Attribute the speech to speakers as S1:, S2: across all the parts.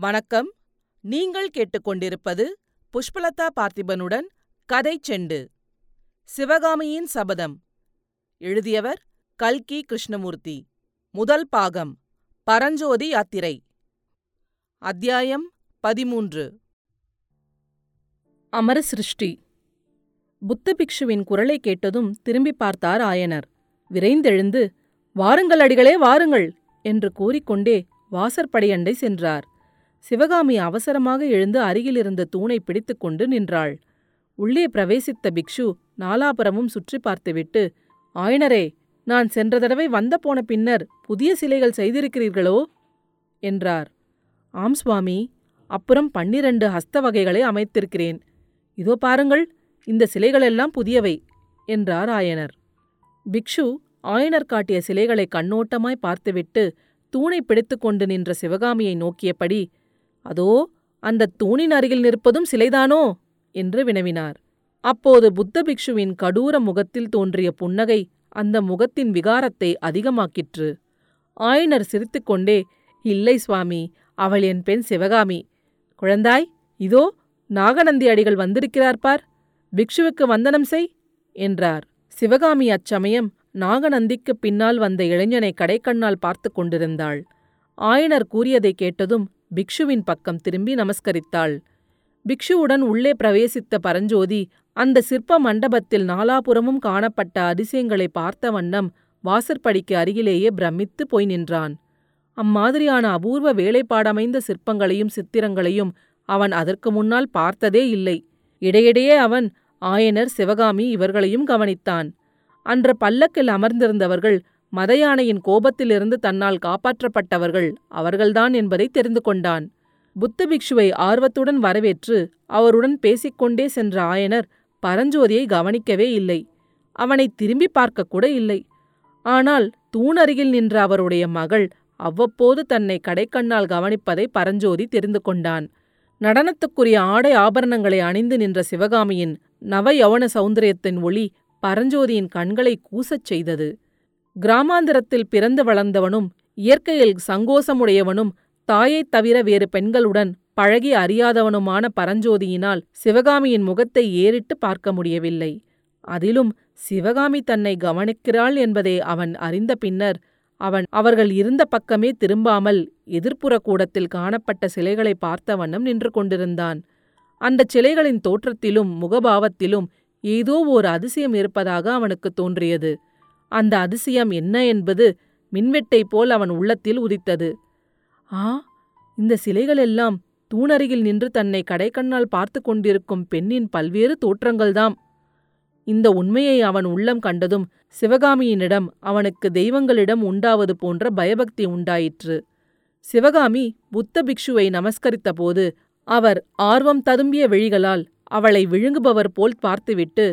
S1: வணக்கம். நீங்கள் கேட்டுக்கொண்டிருப்பது புஷ்பலதா பார்த்திபனுடன் கதை செண்டு. சிவகாமியின் சபதம். எழுதியவர் கல்கி கிருஷ்ணமூர்த்தி. முதல் பாகம். பரஞ்சோதி யாத்திரை. அத்தியாயம் பதிமூன்று. அமர சிருஷ்டி புத்த பிக்ஷுவின் குரலை கேட்டதும் திரும்பி பார்த்தார் ஆயனர். விரைந்தெழுந்து வாருங்கள் அடிகளே வாருங்கள் என்று கூறிக்கொண்டே வாசற்படியண்டை சென்றார். சிவகாமி அவசரமாக எழுந்து அருகிலிருந்த தூணை பிடித்துக்கொண்டு நின்றாள். உள்ளே பிரவேசித்த பிக்ஷு நாலாபுரமும் சுற்றி பார்த்துவிட்டு ஆயனரே நான் சென்ற தடவை வந்த போன பின்னர் புதிய சிலைகள் செய்திருக்கிறீர்களோ? என்றார். ஆம் சுவாமி அப்புறம் பன்னிரண்டு ஹஸ்த வகைகளை அமைத்திருக்கிறேன். இதோ பாருங்கள் இந்த சிலைகளெல்லாம் புதியவை என்றார் ஆயனர். பிக்ஷு ஆயனர் காட்டிய சிலைகளை கண்ணோட்டமாய் பார்த்துவிட்டு தூணை பிடித்துக்கொண்டு நின்ற சிவகாமியை நோக்கியபடி அதோ அந்த தூணின் அருகில் நிற்பதும் சிலைதானோ? என்று வினவினார். அப்போது புத்த பிக்ஷுவின் கடூர முகத்தில் தோன்றிய புன்னகை அந்த முகத்தின் விகாரத்தை அதிகமாக்கிற்று. ஆயனர் சிரித்துக்கொண்டே இல்லை சுவாமி அவள் என் பெண் சிவகாமி. குழந்தாய் இதோ நாகநந்தி அடிகள் வந்திருக்கிறார் பார். பிக்ஷுவுக்கு வந்தனம் செய் என்றார். சிவகாமி அச்சமயம் நாகநந்திக்குப் பின்னால் வந்த இளைஞனை கடைக்கண்ணால் பார்த்து கொண்டிருந்தாள். ஆயனர் கூறியதை கேட்டதும் பிக்ஷுவின் பக்கம் திரும்பி நமஸ்கரித்தாள். பிக்ஷுவுடன் உள்ளே பிரவேசித்த பரஞ்சோதி அந்த சிற்ப மண்டபத்தில் நாலாபுறமும் காணப்பட்ட அதிசயங்களை பார்த்த வண்ணம் வாசற்படிக்கு அருகிலேயே பிரமித்து போய் நின்றான். அம்மாதிரியான அபூர்வ வேலைப்பாடமைந்த சிற்பங்களையும் சித்திரங்களையும் அவன் அதற்கு முன்னால் பார்த்ததே இல்லை. இடையிடையே அவன் ஆயனர் சிவகாமி இவர்களையும் கவனித்தான். அன்று பல்லக்கில் அமர்ந்திருந்தவர்கள் மதயானையின் கோபத்திலிருந்து தன்னால் காப்பாற்றப்பட்டவர்கள் அவர்கள்தான் என்பதை தெரிந்து கொண்டான். புத்த பிக்ஷுவை ஆர்வத்துடன் வரவேற்று அவருடன் பேசிக்கொண்டே சென்ற ஆயனர் பரஞ்சோதியை கவனிக்கவே இல்லை. அவனை திரும்பி பார்க்கக்கூட இல்லை. ஆனால் தூணருகில் நின்ற அவருடைய மகள் அவ்வப்போது தன்னை கடைக்கண்ணால் கவனிப்பதை பரஞ்சோதி தெரிந்து கொண்டான். நடனத்துக்குரிய ஆடை ஆபரணங்களை அணிந்து நின்ற சிவகாமியின் நவ யவன சௌந்தரியத்தின் ஒளி பரஞ்சோதியின் கண்களை கூசச் செய்தது. கிராமாந்திரத்தில் பிறந்து வளர்ந்தவனும் இயற்கையில் சங்கோசமுடையவனும் தாயைத் தவிர வேறு பெண்களுடன் பழகி அறியாதவனுமான பரஞ்சோதியினால் சிவகாமியின் முகத்தை ஏறிட்டு பார்க்க முடியவில்லை. அதிலும் சிவகாமி தன்னை கவனிக்கிறாள் என்பதை அவன் அறிந்த பின்னர் அவன் அவர்கள் இருந்த பக்கமே திரும்பாமல் எதிர்ப்புற கூடத்தில் காணப்பட்ட சிலைகளை பார்த்த வண்ணம் நின்று கொண்டிருந்தான். அந்தச் சிலைகளின் தோற்றத்திலும் முகபாவத்திலும் ஏதோ ஓர் அதிசயம் இருப்பதாக அவனுக்கு தோன்றியது. அந்த அதிசயம் என்ன என்பது மின்வெட்டை போல் அவன் உள்ளத்தில் உதித்தது. ஆ இந்த சிலைகளெல்லாம் தூணருகில் நின்று தன்னை கடைக்கண்ணால் பார்த்து கொண்டிருக்கும் பெண்ணின் பல்வேறு தோற்றங்கள்தாம். இந்த உண்மையை அவன் உள்ளம் கண்டதும் சிவகாமியினிடம் அவனுக்கு தெய்வங்களிடம் உண்டாவது போன்ற பயபக்தி உண்டாயிற்று. சிவகாமி புத்த பிக்ஷுவை நமஸ்கரித்தபோது அவர் ஆர்வம் ததும்பிய விழிகளால் அவளை விழுங்குபவர் போல் பார்த்துவிட்டு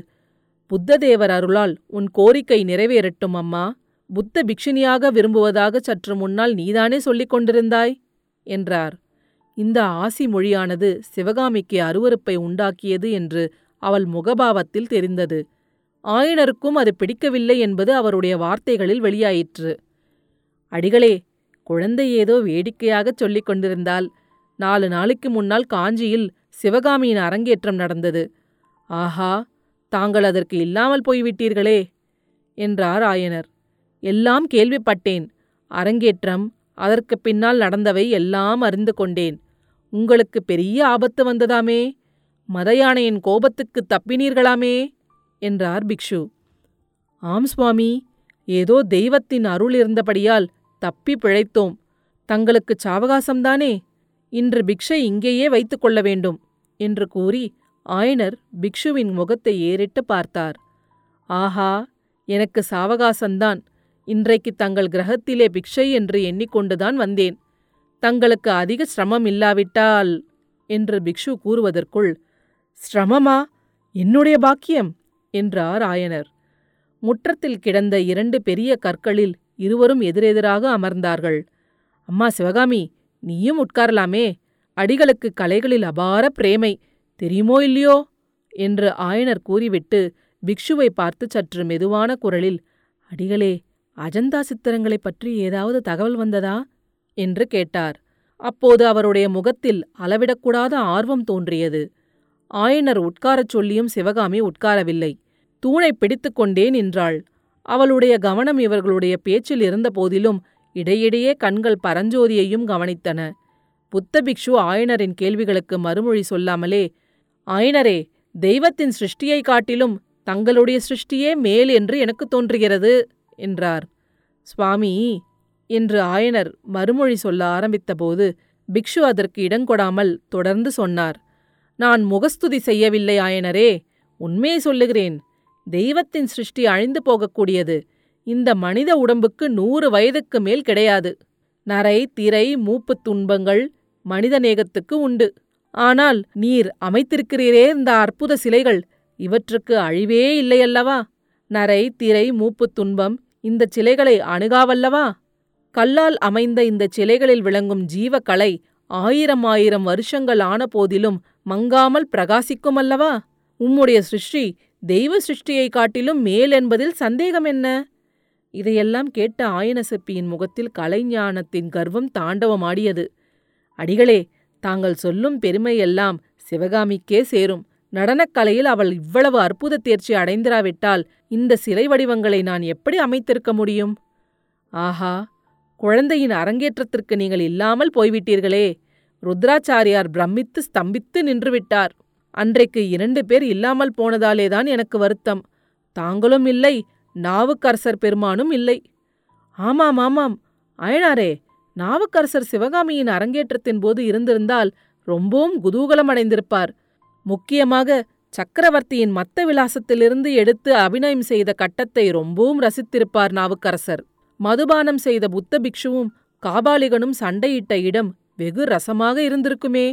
S1: புத்ததேவர் அருளால் உன் கோரிக்கை நிறைவேறட்டும் அம்மா. புத்த பிக்ஷுனியாக விரும்புவதாக சற்று முன்னால் நீதானே சொல்லிக் கொண்டிருந்தாய்? என்றார். இந்த ஆசி மொழியானது சிவகாமிக்கு அருவருப்பை உண்டாக்கியது என்று அவள் முகபாவத்தில் தெரிந்தது. ஆயனருக்கும் அது பிடிக்கவில்லை என்பது அவருடைய வார்த்தைகளில் வெளியாயிற்று. அடிகளே குழந்தை ஏதோ வேடிக்கையாகச் சொல்லிக் கொண்டிருந்தால் நாலு நாளைக்கு முன்னால் காஞ்சியில் சிவகாமியின் அரங்கேற்றம் நடந்தது. ஆஹா தாங்கள் அதற்கு இல்லாமல் போய்விட்டீர்களே என்றார் ஆயனர். எல்லாம் கேள்விப்பட்டேன். அரங்கேற்றம் அதற்குப் பின்னால் நடந்தவை எல்லாம் அறிந்து கொண்டேன். உங்களுக்கு பெரிய ஆபத்து வந்ததாமே? மதயானையின் கோபத்துக்கு தப்பினீர்களாமே? என்றார் பிக்ஷு. ஆம் சுவாமி ஏதோ தெய்வத்தின் அருள் இருந்தபடியால் தப்பி பிழைத்தோம். தங்களுக்கு சாவகாசம்தானே? இன்று பிக்ஷை இங்கேயே வைத்துக் கொள்ள வேண்டும் என்று கூறி ஆயனர் பிக்ஷுவின் முகத்தை ஏறிட்டு பார்த்தார். ஆஹா எனக்கு சாவகாசந்தான். இன்றைக்கு தங்கள் கிரகத்திலே பிக்ஷை என்று எண்ணிக்கொண்டுதான் வந்தேன். தங்களுக்கு அதிக சிரமம் இல்லாவிட்டால் என்று பிக்ஷு கூறுவதற்குள் சிரமமா? என்னுடைய பாக்கியம் என்றார் ஆயனர். முற்றத்தில் கிடந்த இரண்டு பெரிய கற்களில் இருவரும் எதிரெதிராக அமர்ந்தார்கள். அம்மா சிவகாமி நீயும் உட்காரலாமே. அடிகளுக்கு கலைகளில் அபார பிரேமை. தெரியுமோ இல்லையோ? என்று ஆயனர் கூறிவிட்டு பிக்ஷுவை பார்த்து சற்று மெதுவான குரலில் அடிகளே அஜந்தா சித்திரங்களைப் பற்றி ஏதாவது தகவல் வந்ததா என்று கேட்டார். அப்போது அவருடைய முகத்தில் அளவிடக்கூடாத ஆர்வம் தோன்றியது. ஆயனர் உட்காரச் சொல்லியும் சிவகாமி உட்காரவில்லை. தூணை பிடித்துக்கொண்டே நின்றாள். அவளுடைய கவனம் இவர்களுடைய பேச்சில் இருந்தபோதிலும் இடையிடையே கண்கள் பரஞ்சோதியையும் கவனித்தன. புத்த பிக்ஷு ஆயனரின் கேள்விகளுக்கு மறுமொழி சொல்லாமலே ஆயனரே தெய்வத்தின் சிருஷ்டியைக் காட்டிலும் தங்களுடைய சிருஷ்டியே மேல் என்று எனக்கு தோன்றுகிறது என்றார். சுவாமி என்று ஆயனர் மறுமொழி சொல்ல ஆரம்பித்தபோது பிக்ஷு அதற்கு இடங்கொடாமல் தொடர்ந்து சொன்னார். நான் முகஸ்துதி செய்யவில்லை ஆயனரே உண்மையை சொல்லுகிறேன். தெய்வத்தின் சிருஷ்டி அழிந்து போகக்கூடியது. இந்த மனித உடம்புக்கு நூறு வயதுக்கு மேல் கிடையாது. நரை திரை மூப்புத் துன்பங்கள் மனித நேகத்துக்கு உண்டு. ஆனால் நீர் அமைத்திருக்கிறீரே இந்த அற்புத சிலைகள். இவற்றுக்கு அழிவே இல்லையல்லவா? நரை திரை மூப்புத் துன்பம் இந்த சிலைகளை அணுகாவல்லவா? கல்லால் அமைந்த இந்த சிலைகளில் விளங்கும் ஜீவக்கலை ஆயிரம் ஆயிரம் வருஷங்கள் ஆன போதிலும் மங்காமல் பிரகாசிக்கும் அல்லவா உம்முடைய சிருஷ்டி தெய்வ சிருஷ்டியை காட்டிலும் மேல் என்பதில் சந்தேகம் என்ன? இதையெல்லாம் கேட்ட ஆயன சிற்பியின் முகத்தில் கலைஞானத்தின் கர்வம் தாண்டவமாடியது. அடிகளே தாங்கள் சொல்லும் பெருமையெல்லாம் சிவகாமிக்கே சேரும். நடனக்கலையில் அவள் இவ்வளவு அற்புத தேர்ச்சி அடைந்திராவிட்டால் இந்த சிலை வடிவங்களை நான் எப்படி அமைத்திருக்க முடியும்? ஆஹா குழந்தையின் அரங்கேற்றத்திற்கு நீங்கள் இல்லாமல் போய்விட்டீர்களே. ருத்ராச்சாரியார் பிரமித்து ஸ்தம்பித்து நின்றுவிட்டார். அன்றைக்கு இரண்டு பேர் இல்லாமல் போனதாலேதான் எனக்கு வருத்தம். தாங்களும் இல்லை நாவுக்கரசர் பெருமானும் இல்லை. ஆமாம் ஆமாம் அயனாரே நாவுக்கரசர் சிவகாமியின் அரங்கேற்றத்தின் போது இருந்திருந்தால் ரொம்பவும் குதூகலம் அடைந்திருப்பார் முக்கியமாக சக்கரவர்த்தியின் மத்த விலாசத்திலிருந்து எடுத்து அபிநயம் செய்த கட்டத்தை ரொம்பவும் ரசித்திருப்பார் நாவுக்கரசர். மதுபானம் செய்த புத்த பிக்ஷுவும் காபாலிகனும் சண்டையிட்ட இடம் வெகு ரசமாக இருந்திருக்குமே.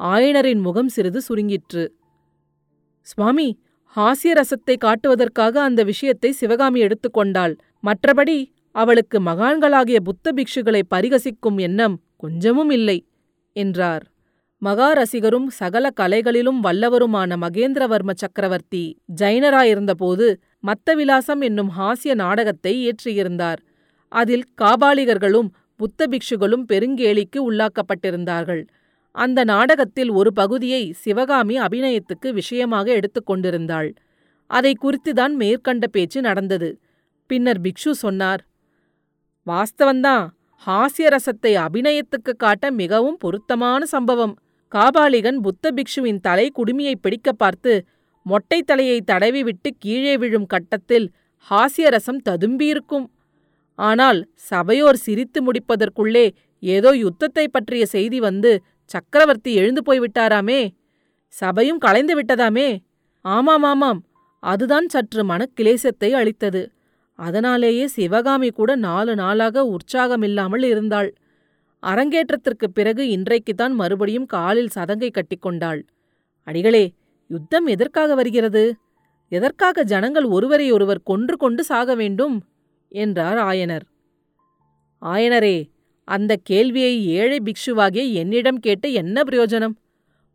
S1: ஆயனரின் முகம் சிறிது சுருங்கிற்று. சுவாமி ஹாஸ்ய ரசத்தை காட்டுவதற்காக அந்த விஷயத்தை சிவகாமி எடுத்துக்கொண்டாள். மற்றபடி அவளுக்கு மகான்களாகிய புத்த பிக்ஷுகளை பரிகசிக்கும் எண்ணம் கொஞ்சமும் இல்லை என்றார். மகாரசிகரும் சகல கலைகளிலும் வல்லவருமான மகேந்திரவர்ம சக்கரவர்த்தி ஜைனராயிருந்தபோது மத்தவிலாசம் என்னும் ஹாஸ்ய நாடகத்தை இயற்றியிருந்தார். அதில் காபாலிகர்களும் புத்த பிக்ஷுகளும் பெருங்கேலிக்கு உள்ளாக்கப்பட்டிருந்தார்கள். அந்த நாடகத்தில் ஒரு பகுதியை சிவகாமி அபிநயத்துக்கு விஷயமாக எடுத்துக்கொண்டிருந்தாள் அதை குறித்துதான் மேற்கண்ட பேச்சு நடந்தது. பின்னர் பிக்ஷு சொன்னார் வாஸ்தவந்தான் ஹாஸ்ய ரசத்தை அபிநயத்துக்கு காட்ட மிகவும் பொருத்தமான சம்பவம். காபாலிகன் புத்த பிக்ஷுவின் தலை குடுமியை பிடிக்க பார்த்து மொட்டை தலையை தடவி விட்டு கீழே விழும் கட்டத்தில் ஹாஸ்யரசம் ததும்பியிருக்கும். ஆனால் சபையோர் சிரித்து முடிப்பதற்குள்ளே ஏதோ யுத்தத்தை பற்றிய செய்தி வந்து சக்கரவர்த்தி எழுந்து போய்விட்டாராமே சபையும் கலைந்து விட்டதாமே? ஆமாம் ஆமாம். அதுதான் சற்று மனக்கிலேசத்தை அளித்தது. அதனாலேயே சிவகாமி கூட நாலு நாளாக உற்சாகமில்லாமல் இருந்தாள். அரங்கேற்றத்திற்குப் பிறகு இன்றைக்குத்தான் மறுபடியும் காலில் சதங்கை கட்டிக்கொண்டாள் அடிகளே யுத்தம் எதற்காக வருகிறது? எதற்காக ஜனங்கள் ஒருவரையொருவர் கொன்று கொண்டு சாக வேண்டும்? என்றார் ஆயனர். ஆயனரே அந்த கேள்வியை ஏழை பிக்ஷுவாகிய என்னிடம் கேட்டு என்ன பிரயோஜனம்?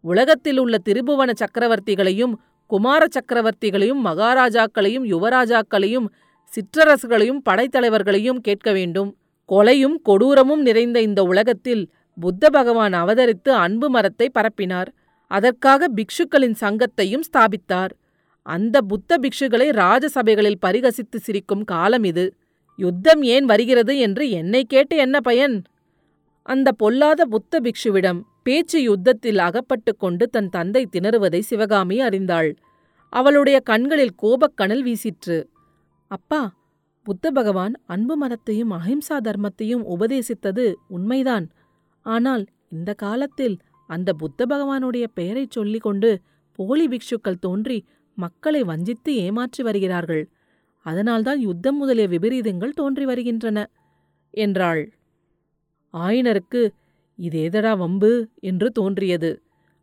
S1: உலகத்தில் உள்ள திரிபுவன சக்கரவர்த்திகளையும் குமார சக்கரவர்த்திகளையும் மகாராஜாக்களையும் யுவராஜாக்களையும் சிற்றரசுகளையும் படைத்தலைவர்களையும் கேட்க வேண்டும். கொலையும் கொடூரமும் நிறைந்த இந்த உலகத்தில் புத்த பகவான் அவதரித்து அன்பு மரத்தை பரப்பினார். அதற்காக பிக்ஷுக்களின் சங்கத்தையும் ஸ்தாபித்தார். அந்த புத்த பிக்ஷுகளை ராஜசபைகளில் பரிகசித்து சிரிக்கும் காலம் இது. யுத்தம் ஏன் வருகிறது என்று என்னை கேட்டு என்ன பயன்? அந்த பொல்லாத புத்த பிக்ஷுவிடம் பேச்சு யுத்தத்தில் அகப்பட்டு கொண்டு தன் தந்தை திணறுவதை சிவகாமி அறிந்தாள். அவளுடைய கண்களில் கோபக்கனல் வீசிற்று. அப்பா புத்த பகவான் அன்பு மதத்தையும் அஹிம்சா தர்மத்தையும் உபதேசித்தது உண்மைதான். ஆனால் இந்த காலத்தில் அந்த புத்த பகவானுடைய பெயரைச் சொல்லிக் கொண்டு போலி பிக்ஷுக்கள் தோன்றி மக்களை வஞ்சித்து ஏமாற்றி வருகிறார்கள். அதனால்தான் யுத்தம் முதலிய விபரீதங்கள் தோன்றி வருகின்றன என்றாள். ஆயனருக்கு இதேதடா வம்பு என்று தோன்றியது.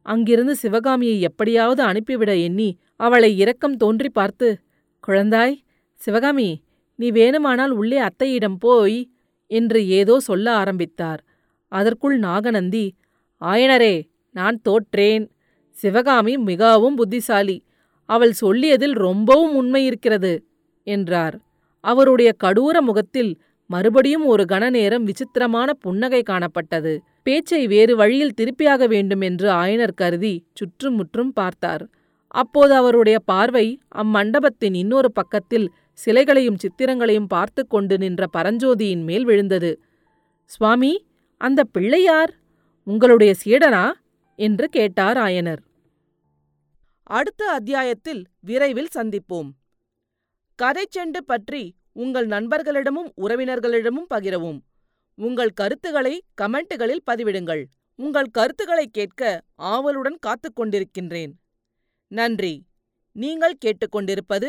S1: அங்கிருந்து சிவகாமியை எப்படியாவது அனுப்பிவிட எண்ணி அவளை இரக்கம் தோன்றி பார்த்து குழந்தாய் சிவகாமி நீ வேணுமானால் உள்ளே அத்தையிடம் போய் என்று ஏதோ சொல்ல ஆரம்பித்தார். அதற்குள் நாகநந்தி ஆயனரே நான் தோற்றேன். சிவகாமி மிகவும் புத்திசாலி. அவள் சொல்லியதில் ரொம்பவும் உண்மை இருக்கிறது என்றார். அவருடைய கடூர முகத்தில் மறுபடியும் ஒரு கணநேரம் விசித்திரமான புன்னகை காணப்பட்டது. பேச்சை வேறு வழியில் திருப்பியாக வேண்டும் என்று ஆயனர் கருதி சுற்றும் முற்றும் பார்த்தார். அப்போது அவருடைய பார்வை அம்மண்டபத்தின் இன்னொரு பக்கத்தில் சிலைகளையும் சித்திரங்களையும் பார்த்து கொண்டு நின்ற பரஞ்சோதியின் மேல் விழுந்தது. சுவாமி அந்த பிள்ளை யார்? உங்களுடைய சீடனா? என்று கேட்டார் ஆயனர்.
S2: அடுத்த அத்தியாயத்தில் விரைவில் சந்திப்போம். கதைச்செண்டு பற்றி உங்கள் நண்பர்களிடமும் உறவினர்களிடமும் பகிரவும். உங்கள் கருத்துக்களை கமெண்ட்டுகளில் பதிவிடுங்கள். உங்கள் கருத்துக்களை கேட்க ஆவலுடன் காத்துக் கொண்டிருக்கின்றேன். நன்றி. நீங்கள் கேட்டுக்கொண்டிருப்பது